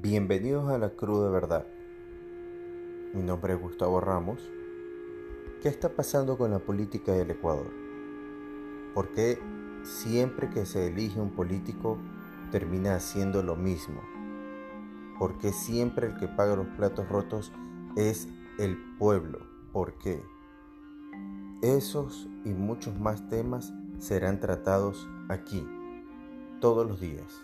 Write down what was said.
Bienvenidos a la cruda verdad. Mi nombre es Gustavo Ramos. ¿Qué está pasando con la política del Ecuador? ¿Por qué siempre que se elige un político termina haciendo lo mismo? ¿Por qué siempre el que paga los platos rotos es el pueblo? ¿Por qué? Esos y muchos más temas serán tratados aquí todos los días.